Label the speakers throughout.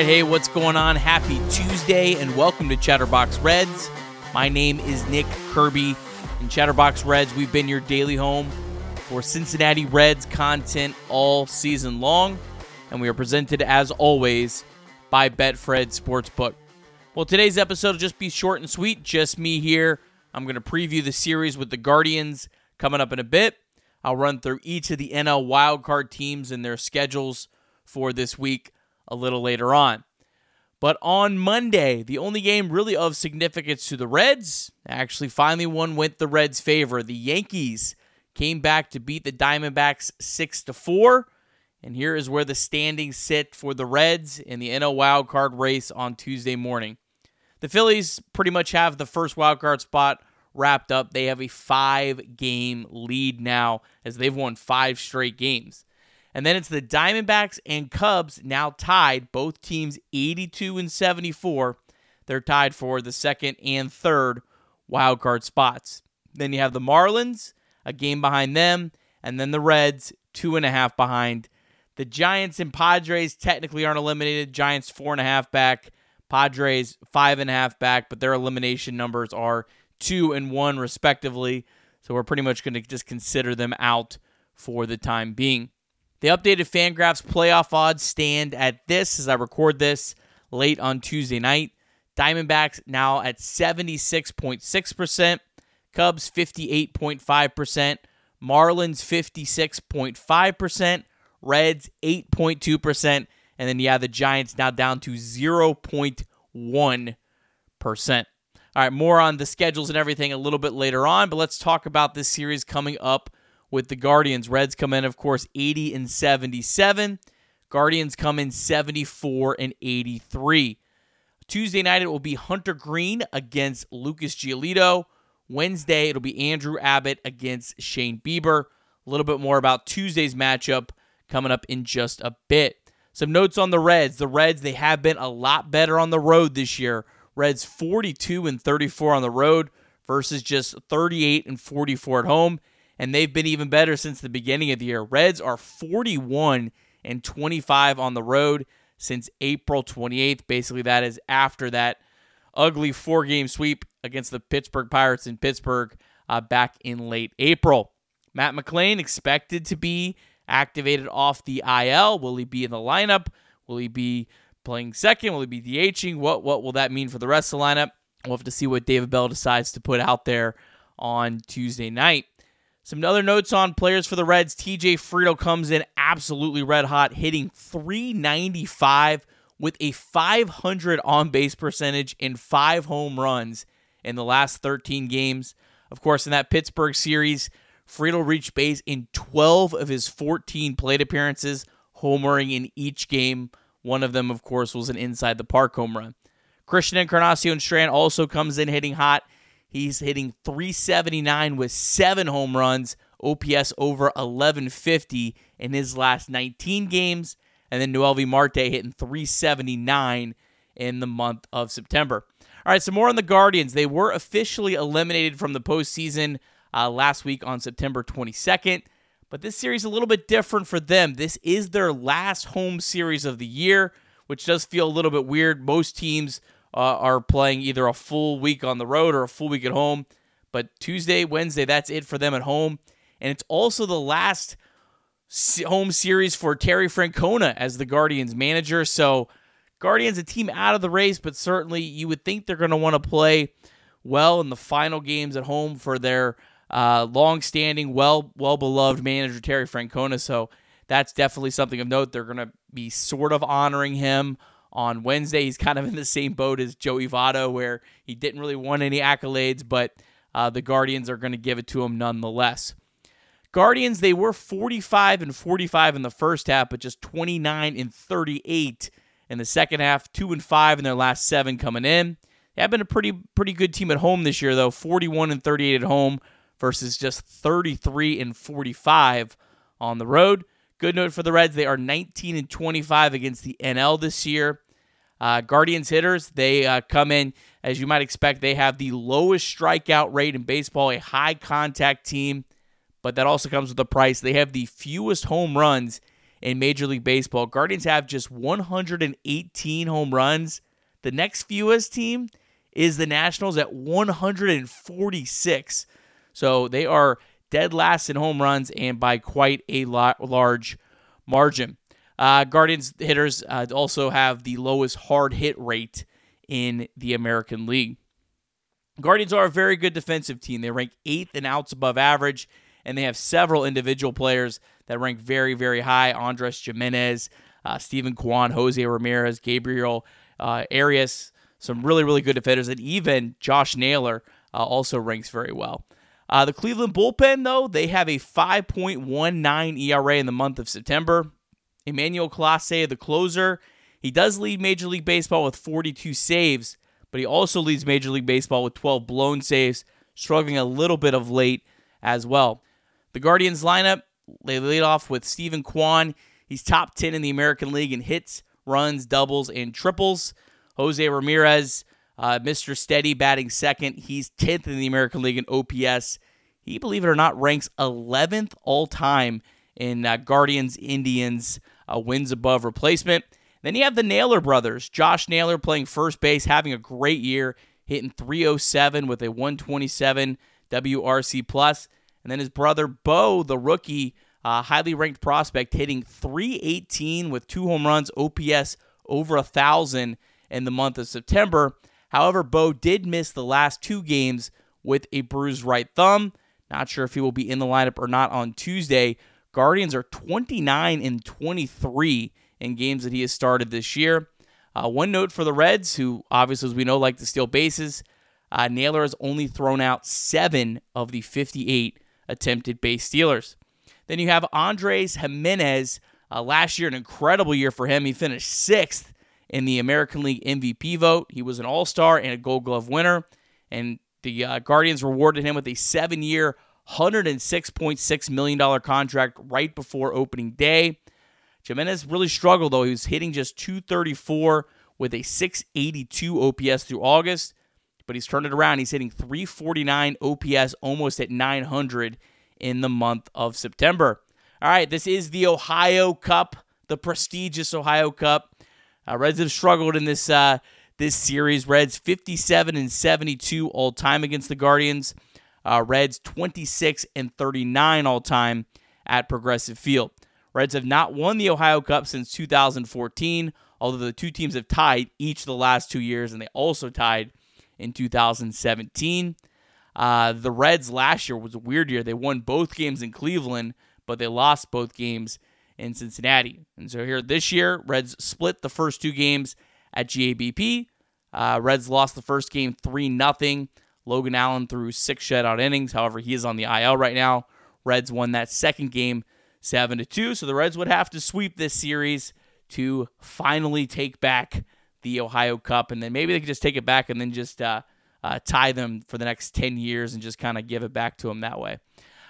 Speaker 1: right, hey, what's going on? Happy Tuesday and welcome to Chatterbox Reds. My name is Nick Kirby. In Chatterbox Reds, we've been your daily home for Cincinnati Reds content all season long, and we are presented as always by Betfred Sportsbook. Well, today's episode will just be short and sweet, just me here. I'm going to preview the series with the Guardians coming up in a bit. I'll run through each of the NL wildcard teams and their schedules for this week a little later on. But on Monday, the only game really of significance to the Reds, actually finally one went the Reds' favor. The Yankees came back to beat the Diamondbacks 6 to 4. And here is where the standings sit for the Reds in the NL wildcard race on Tuesday morning. The Phillies pretty much have the first wildcard spot wrapped up. They have a five game lead now as they've won five straight games. And then it's the Diamondbacks and Cubs now tied, both teams 82 and 74. They're tied for the second and third wild card spots. Then you have the Marlins, a game behind them, and then the Reds, two and a half behind. The Giants and Padres technically aren't eliminated. Giants four and a half back, Padres five and a half back, but their elimination numbers are two and one respectively. So we're pretty much going to just consider them out for the time being. The updated Fangraphs playoff odds stand at this as I record this late on Tuesday night. Diamondbacks now at 76.6%, Cubs 58.5%, Marlins 56.5%, Reds 8.2%, and then yeah, the Giants now down to 0.1%. All right, more on the schedules and everything a little bit later on, but let's talk about this series coming up with the Guardians. Reds come in, of course, 80 and 77. Guardians come in 74 and 83. Tuesday night, it will be Hunter Greene against Lucas Giolito. Wednesday, it'll be Andrew Abbott against Shane Bieber. A little bit more about Tuesday's matchup coming up in just a bit. Some notes on the Reds. The Reds, they have been a lot better on the road this year. Reds 42 and 34 on the road versus just 38 and 44 at home and they've been even better since the beginning of the year. Reds are 41 and 25 on the road since April 28th. Basically, that is after that ugly four game sweep against the Pittsburgh Pirates in Pittsburgh uh, back in late April. Matt McLain expected to be activated off the IL. Will he be in the lineup? Will he be playing second? Will he be DHing? What what will that mean for the rest of the lineup? We'll have to see what David Bell decides to put out there on Tuesday night. Some other notes on players for the Reds. TJ Friedl comes in absolutely red hot, hitting 395 with a 500 on base percentage and five home runs in the last 13 games. Of course, in that Pittsburgh series, Friedl reached base in 12 of his 14 plate appearances, homering in each game. One of them, of course, was an inside the park home run. Christian Encarnacion Strand also comes in hitting hot. He's hitting 379 with seven home runs, OPS over 1150 in his last 19 games. And then Noelvi Marte hitting 379 in the month of September. All right, some more on the Guardians. They were officially eliminated from the postseason uh, last week on September 22nd. But this series is a little bit different for them. This is their last home series of the year, which does feel a little bit weird. Most teams uh, are playing either a full week on the road or a full week at home. But Tuesday, Wednesday, that's it for them at home. And it's also the last home series for Terry Francona as the Guardians manager. So, Guardians, a team out of the race, but certainly you would think they're going to want to play well in the final games at home for their uh, long-standing, well, well-beloved manager Terry Francona. So that's definitely something of note. They're going to be sort of honoring him on Wednesday. He's kind of in the same boat as Joey Votto, where he didn't really want any accolades, but uh, the Guardians are going to give it to him nonetheless. Guardians, they were 45 and 45 in the first half, but just 29 and 38 in the second half. Two and five in their last seven coming in. They have been a pretty pretty good team at home this year, though. 41 and 38 at home versus just 33 and 45 on the road. Good note for the Reds: they are 19 and 25 against the NL this year. Uh, Guardians hitters, they uh, come in as you might expect. They have the lowest strikeout rate in baseball, a high contact team, but that also comes with a price. They have the fewest home runs in Major League Baseball. Guardians have just 118 home runs. The next fewest team is the Nationals at 146. So they are dead last in home runs and by quite a large margin. Uh, Guardians hitters uh, also have the lowest hard hit rate in the American League. Guardians are a very good defensive team. They rank eighth in outs above average, and they have several individual players that rank very, very high. Andres Gimenez, uh, Steven Kwan, Jose Ramirez, Gabriel uh, Arias, some really, really good defenders, and even Josh Naylor uh, also ranks very well. Uh, the Cleveland bullpen, though, they have a 5.19 ERA in the month of September. Emmanuel Clase, the closer, he does lead Major League Baseball with 42 saves, but he also leads Major League Baseball with 12 blown saves, struggling a little bit of late as well. The Guardians lineup, they lead off with Steven Kwan. He's top 10 in the American League in hits, runs, doubles, and triples. Jose Ramirez, uh, Mr. Steady, batting second. He's 10th in the American League in OPS. He, believe it or not, ranks 11th all time in uh, Guardians Indians uh, wins above replacement. Then you have the Naylor brothers. Josh Naylor playing first base, having a great year, hitting 307 with a 127 WRC plus. And then his brother Bo, the rookie, uh, highly ranked prospect, hitting 318 with two home runs, OPS over a thousand in the month of September. However, Bo did miss the last two games with a bruised right thumb. Not sure if he will be in the lineup or not on Tuesday. Guardians are 29 and 23 in games that he has started this year. Uh, one note for the Reds, who obviously, as we know, like to steal bases. Uh, Naylor has only thrown out seven of the 58 attempted base stealers. Then you have Andres Gimenez. Uh, last year, an incredible year for him. He finished sixth in the American League MVP vote. He was an All Star and a Gold Glove winner. And the uh, Guardians rewarded him with a seven year, $106.6 million contract right before opening day. Gimenez really struggled, though. He was hitting just 234 with a 682 OPS through August, but he's turned it around. He's hitting 349 OPS, almost at 900 in the month of September. All right, this is the Ohio Cup, the prestigious Ohio Cup. Uh, Reds have struggled in this uh, this series. Reds 57 and 72 all time against the Guardians. Uh, Reds 26 and 39 all time at Progressive Field. Reds have not won the Ohio Cup since 2014, although the two teams have tied each the last two years, and they also tied in 2017. Uh, the Reds last year was a weird year. They won both games in Cleveland, but they lost both games in Cincinnati. And so here this year, Reds split the first two games at GABP. Uh, Reds lost the first game 3 0. Logan Allen threw six shutout innings. However, he is on the IL right now. Reds won that second game 7 to 2. So the Reds would have to sweep this series to finally take back the Ohio Cup. And then maybe they could just take it back and then just uh, uh, tie them for the next 10 years and just kind of give it back to them that way.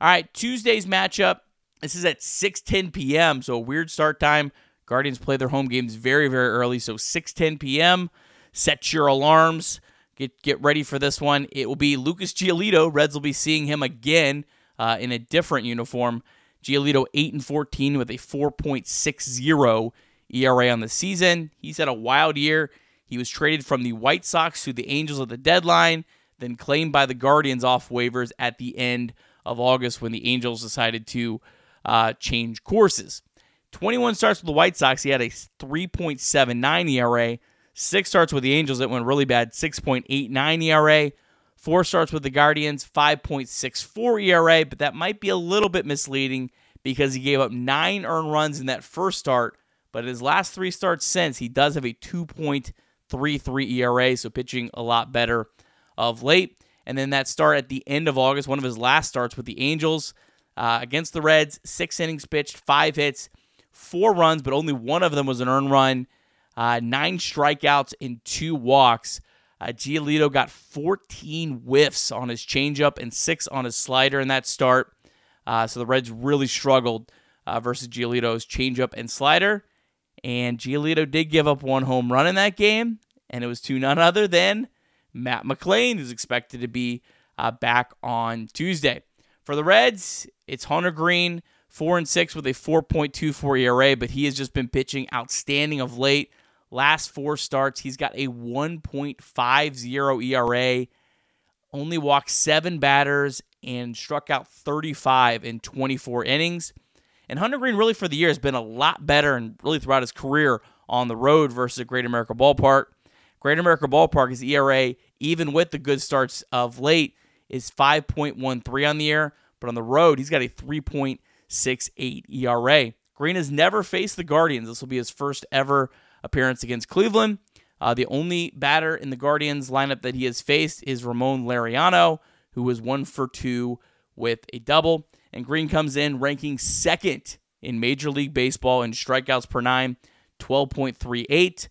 Speaker 1: All right, Tuesday's matchup. This is at 6:10 p.m. So a weird start time. Guardians play their home games very, very early. So 6:10 p.m. Set your alarms. Get get ready for this one. It will be Lucas Giolito. Reds will be seeing him again uh, in a different uniform Giolito 8 and 14 with a 4.60 ERA on the season. He's had a wild year. He was traded from the White Sox to the Angels at the deadline, then claimed by the Guardians off waivers at the end of August when the Angels decided to uh, change courses. 21 starts with the White Sox. He had a 3.79 ERA. Six starts with the Angels. It went really bad. 6.89 ERA. Four starts with the Guardians, 5.64 ERA, but that might be a little bit misleading because he gave up nine earned runs in that first start. But in his last three starts since, he does have a 2.33 ERA, so pitching a lot better of late. And then that start at the end of August, one of his last starts with the Angels uh, against the Reds, six innings pitched, five hits, four runs, but only one of them was an earned run, uh, nine strikeouts, and two walks. Uh, Giolito got 14 whiffs on his changeup and six on his slider in that start. Uh, so the Reds really struggled uh, versus Giolito's changeup and slider. And Giolito did give up one home run in that game, and it was to none other than Matt McLain, who's expected to be uh, back on Tuesday. For the Reds, it's Hunter Greene, four and six with a 4.24 ERA, but he has just been pitching outstanding of late. Last four starts, he's got a 1.50 ERA, only walked seven batters, and struck out 35 in 24 innings. And Hunter Greene, really for the year, has been a lot better and really throughout his career on the road versus Great America Ballpark. Great America Ballpark, his ERA, even with the good starts of late, is 5.13 on the air, but on the road, he's got a 3.68 ERA. Greene has never faced the Guardians. This will be his first ever appearance against Cleveland. Uh, the only batter in the Guardians lineup that he has faced is Ramon Laureano, who was one for two with a double. And Greene comes in ranking second in Major League Baseball in strikeouts per nine, 12.38.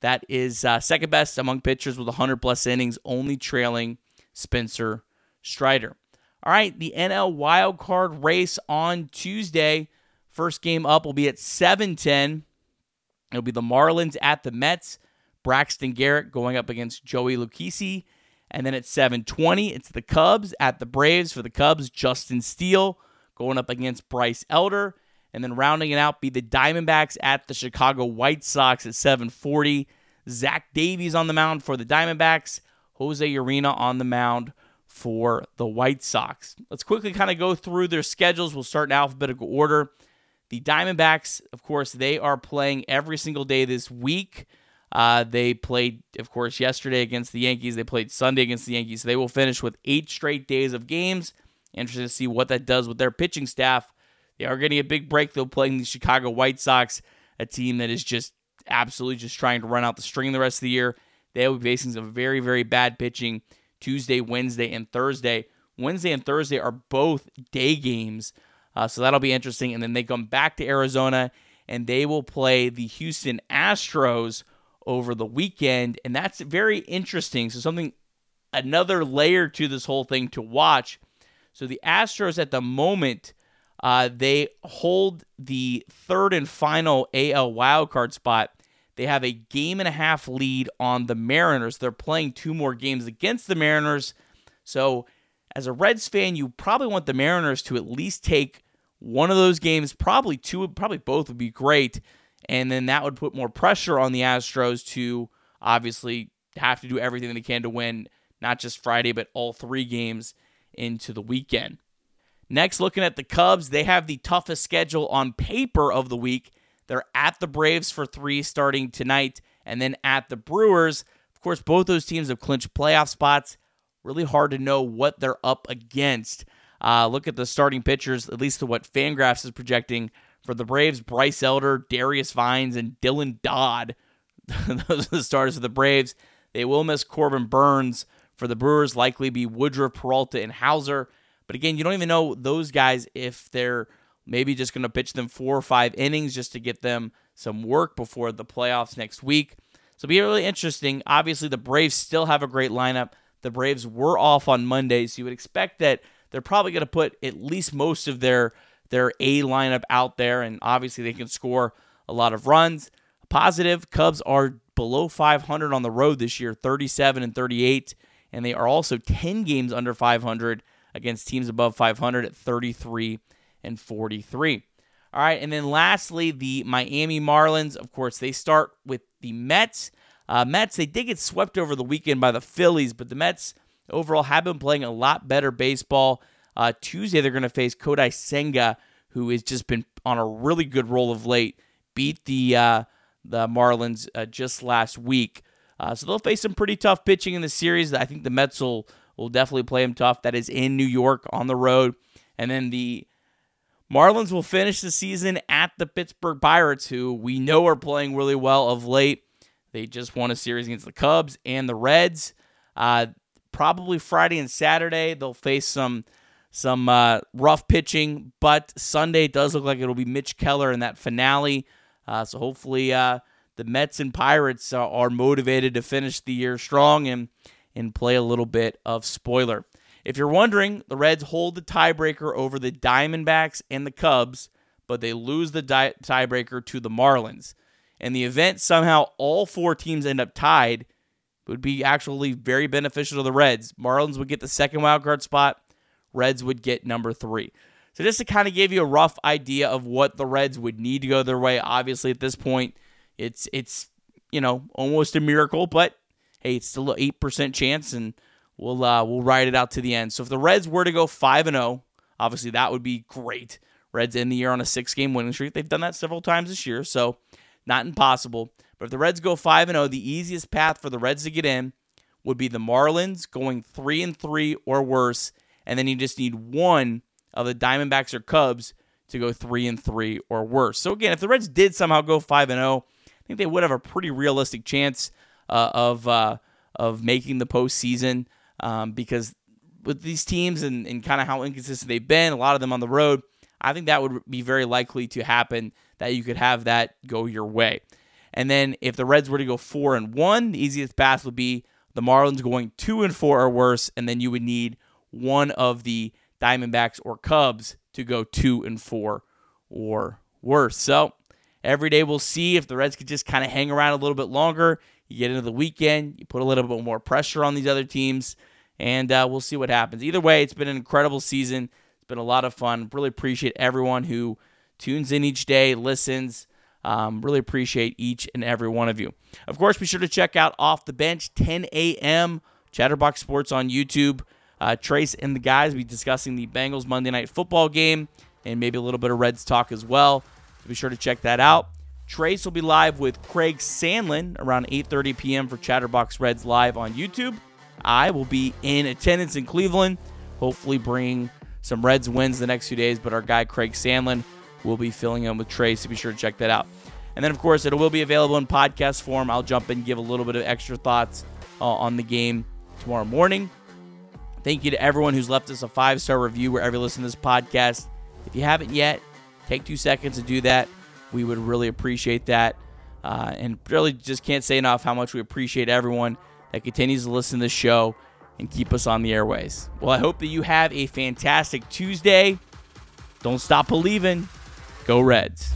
Speaker 1: That is uh, second best among pitchers with 100 plus innings, only trailing Spencer Strider. All right, the NL wild card race on Tuesday. First game up will be at 7:10. It'll be the Marlins at the Mets. Braxton Garrett going up against Joey Lucchesi. And then at 7:20, it's the Cubs at the Braves for the Cubs. Justin Steele going up against Bryce Elder. And then rounding it out be the Diamondbacks at the Chicago White Sox at 740. Zach Davies on the mound for the Diamondbacks. Jose Urena on the mound for the White Sox. Let's quickly kind of go through their schedules. We'll start in alphabetical order. The Diamondbacks, of course, they are playing every single day this week. Uh, they played, of course, yesterday against the Yankees. They played Sunday against the Yankees. So they will finish with eight straight days of games. Interested to see what that does with their pitching staff. They are getting a big break, though, playing the Chicago White Sox, a team that is just absolutely just trying to run out the string the rest of the year. They will be facing some very, very bad pitching Tuesday, Wednesday, and Thursday. Wednesday and Thursday are both day games, uh, so that'll be interesting. And then they come back to Arizona and they will play the Houston Astros over the weekend, and that's very interesting. So something, another layer to this whole thing to watch. So the Astros at the moment uh, they hold the third and final AL wildcard spot. They have a game and a half lead on the Mariners. They're playing two more games against the Mariners. So, as a Reds fan, you probably want the Mariners to at least take one of those games. Probably two, probably both would be great. And then that would put more pressure on the Astros to obviously have to do everything they can to win, not just Friday, but all three games into the weekend. Next, looking at the Cubs, they have the toughest schedule on paper of the week. They're at the Braves for three starting tonight, and then at the Brewers. Of course, both those teams have clinched playoff spots. Really hard to know what they're up against. Uh, look at the starting pitchers, at least to what Fangraphs is projecting for the Braves: Bryce Elder, Darius Vines, and Dylan Dodd. those are the starters for the Braves. They will miss Corbin Burnes for the Brewers. Likely be Woodruff, Peralta, and Houser. But again, you don't even know those guys if they're maybe just going to pitch them four or five innings just to get them some work before the playoffs next week. So be really interesting. Obviously, the Braves still have a great lineup. The Braves were off on Monday, so you would expect that they're probably going to put at least most of their their A lineup out there, and obviously they can score a lot of runs. Positive, Cubs are below 500 on the road this year, 37 and 38, and they are also 10 games under 500 against teams above 500 at 33 and 43. All right, and then lastly, the Miami Marlins. Of course, they start with the Mets. Uh, Mets, they did get swept over the weekend by the Phillies, but the Mets overall have been playing a lot better baseball. Uh, Tuesday, they're going to face Kodai Senga, who has just been on a really good roll of late. Beat the uh, the Marlins uh, just last week, uh, so they'll face some pretty tough pitching in the series. I think the Mets will will definitely play them tough. That is in New York on the road. And then the Marlins will finish the season at the Pittsburgh Pirates, who we know are playing really well of late. They just won a series against the Cubs and the Reds. Uh, probably Friday and Saturday they'll face some some uh, rough pitching, but Sunday does look like it'll be Mitch Keller in that finale. Uh, so hopefully uh, the Mets and Pirates are, are motivated to finish the year strong and and play a little bit of spoiler. If you're wondering, the Reds hold the tiebreaker over the Diamondbacks and the Cubs, but they lose the di- tiebreaker to the Marlins. In the event somehow all four teams end up tied, would be actually very beneficial to the Reds. Marlins would get the second wild card spot, Reds would get number three. So just to kind of give you a rough idea of what the Reds would need to go their way. Obviously, at this point, it's it's you know almost a miracle, but hey, it's still an eight percent chance, and we'll uh, we'll ride it out to the end. So if the Reds were to go five and zero, oh, obviously that would be great. Reds end the year on a six game winning streak. They've done that several times this year, so not impossible. But if the Reds go five and zero, oh, the easiest path for the Reds to get in would be the Marlins going three and three or worse, and then you just need one of the Diamondbacks or Cubs to go three and three or worse. So again, if the Reds did somehow go five and zero, I think they would have a pretty realistic chance uh, of uh, of making the postseason um, because with these teams and, and kind of how inconsistent they've been, a lot of them on the road, I think that would be very likely to happen that you could have that go your way. And then if the Reds were to go four and one, the easiest path would be the Marlins going two and four or worse, and then you would need one of the Diamondbacks or Cubs to go two and four or worse. So every day we'll see if the Reds could just kind of hang around a little bit longer. You get into the weekend, you put a little bit more pressure on these other teams, and uh, we'll see what happens. Either way, it's been an incredible season. It's been a lot of fun. Really appreciate everyone who tunes in each day, listens. Um, really appreciate each and every one of you. Of course, be sure to check out Off the Bench, 10 a.m. Chatterbox Sports on YouTube. Uh, Trace and the guys will be discussing the Bengals Monday Night Football game and maybe a little bit of Reds talk as well. So be sure to check that out. Trace will be live with Craig Sandlin around 8:30 p.m. for Chatterbox Reds live on YouTube. I will be in attendance in Cleveland, hopefully bring some Reds wins the next few days. But our guy Craig Sandlin will be filling in with Trey, So be sure to check that out. And then, of course, it will be available in podcast form. I'll jump in and give a little bit of extra thoughts uh, on the game tomorrow morning. Thank you to everyone who's left us a five star review wherever you listen to this podcast. If you haven't yet, take two seconds to do that. We would really appreciate that. Uh, and really just can't say enough how much we appreciate everyone that continues to listen to the show and keep us on the airways. Well, I hope that you have a fantastic Tuesday. Don't stop believing. Go Reds.